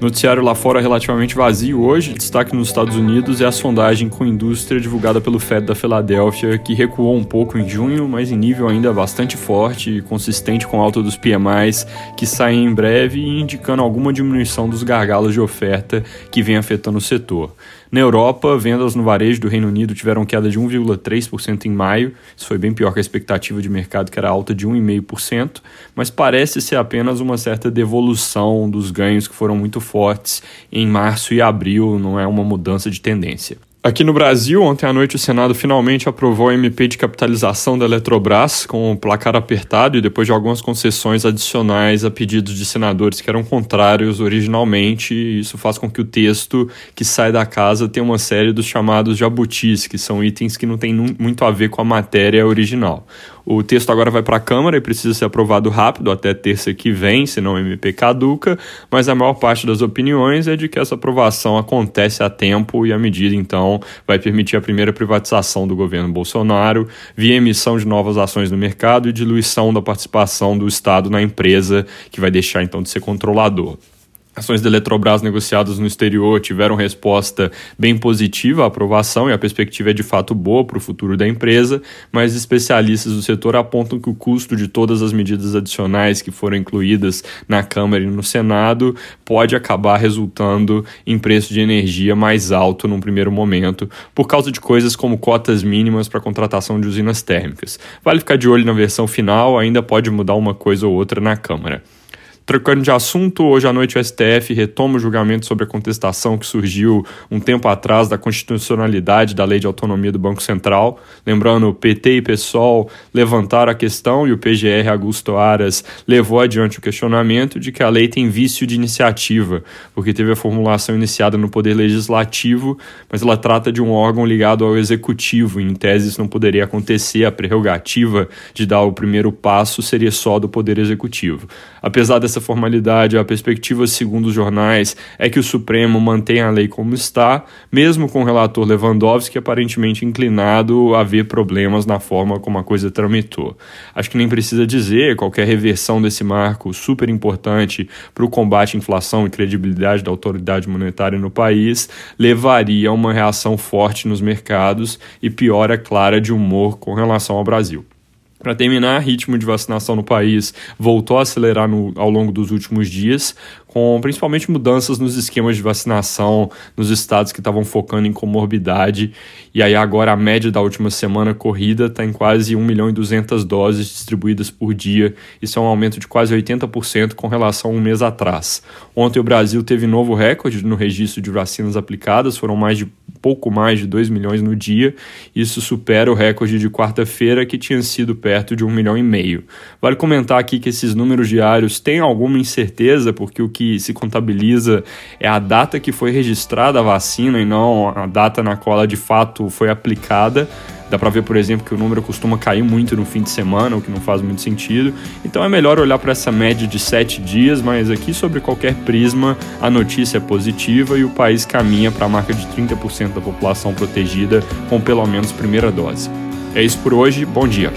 Noticiário lá fora relativamente vazio hoje, destaque nos Estados Unidos é a sondagem com indústria divulgada pelo Fed da Filadélfia, que recuou um pouco em junho, mas em nível ainda bastante forte e consistente com a alta dos PMIs, que saem em breve e indicando alguma diminuição dos gargalos de oferta que vem afetando o setor. Na Europa, vendas no varejo do Reino Unido tiveram queda de 1,3% em maio, isso foi bem pior que a expectativa de mercado, que era alta de 1,5%, mas parece ser apenas uma certa devolução dos ganhos que foram muito fortes em março e abril, não é uma mudança de tendência. Aqui no Brasil, ontem à noite o Senado finalmente aprovou o MP de capitalização da Eletrobras com o placar apertado e depois de algumas concessões adicionais a pedidos de senadores que eram contrários originalmente. Isso faz com que o texto que sai da casa tenha uma série dos chamados jabutis, que são itens que não têm muito a ver com a matéria original. O texto agora vai para a Câmara e precisa ser aprovado rápido, até terça que vem, senão o MP caduca, mas a maior parte das opiniões é de que essa aprovação acontece a tempo e a medida, então, vai permitir a primeira privatização do governo Bolsonaro, via emissão de novas ações no mercado e diluição da participação do Estado na empresa, que vai deixar, então, de ser controlador. Ações da Eletrobras negociadas no exterior tiveram resposta bem positiva à aprovação e a perspectiva é de fato boa para o futuro da empresa, mas especialistas do setor apontam que o custo de todas as medidas adicionais que foram incluídas na Câmara e no Senado pode acabar resultando em preço de energia mais alto num primeiro momento, por causa de coisas como cotas mínimas para contratação de usinas térmicas. Vale ficar de olho na versão final, ainda pode mudar uma coisa ou outra na Câmara. Trocando de assunto, hoje à noite o STF retoma o julgamento sobre a contestação que surgiu um tempo atrás da constitucionalidade da Lei de Autonomia do Banco Central. Lembrando, o PT e PSOL levantaram a questão e o PGR Augusto Aras levou adiante o questionamento de que a lei tem vício de iniciativa, porque teve a formulação iniciada no Poder Legislativo, mas ela trata de um órgão ligado ao Executivo, e em tese isso não poderia acontecer, a prerrogativa de dar o primeiro passo seria só do Poder Executivo. Apesar dessa formalidade, a perspectiva, segundo os jornais, é que o Supremo mantenha a lei como está, mesmo com o relator Lewandowski aparentemente inclinado a ver problemas na forma como a coisa tramitou. Acho que nem precisa dizer, qualquer reversão desse marco super importante para o combate à inflação e credibilidade da autoridade monetária no país levaria a uma reação forte nos mercados e piora clara de humor com relação ao Brasil. Para terminar, ritmo de vacinação no país voltou a acelerar no, ao longo dos últimos dias, com principalmente mudanças nos esquemas de vacinação nos estados que estavam focando em comorbidade. E aí agora a média da última semana corrida está em quase 1 milhão e 200 doses distribuídas por dia. Isso é um aumento de quase 80% com relação a um mês atrás. Ontem o Brasil teve novo recorde no registro de vacinas aplicadas, foram mais de pouco mais de 2 milhões no dia. Isso supera o recorde de quarta-feira, que tinha sido perto de 1 milhão e meio. Vale comentar aqui que esses números diários têm alguma incerteza, porque o que se contabiliza é a data que foi registrada a vacina e não a data na qual ela de fato foi aplicada. Dá para ver, por exemplo, que o número costuma cair muito no fim de semana, o que não faz muito sentido. Então é melhor olhar para essa média de sete dias, mas aqui, sobre qualquer prisma, a notícia é positiva e o país caminha para a marca de 30% da população protegida com pelo menos primeira dose. É isso por hoje, bom dia.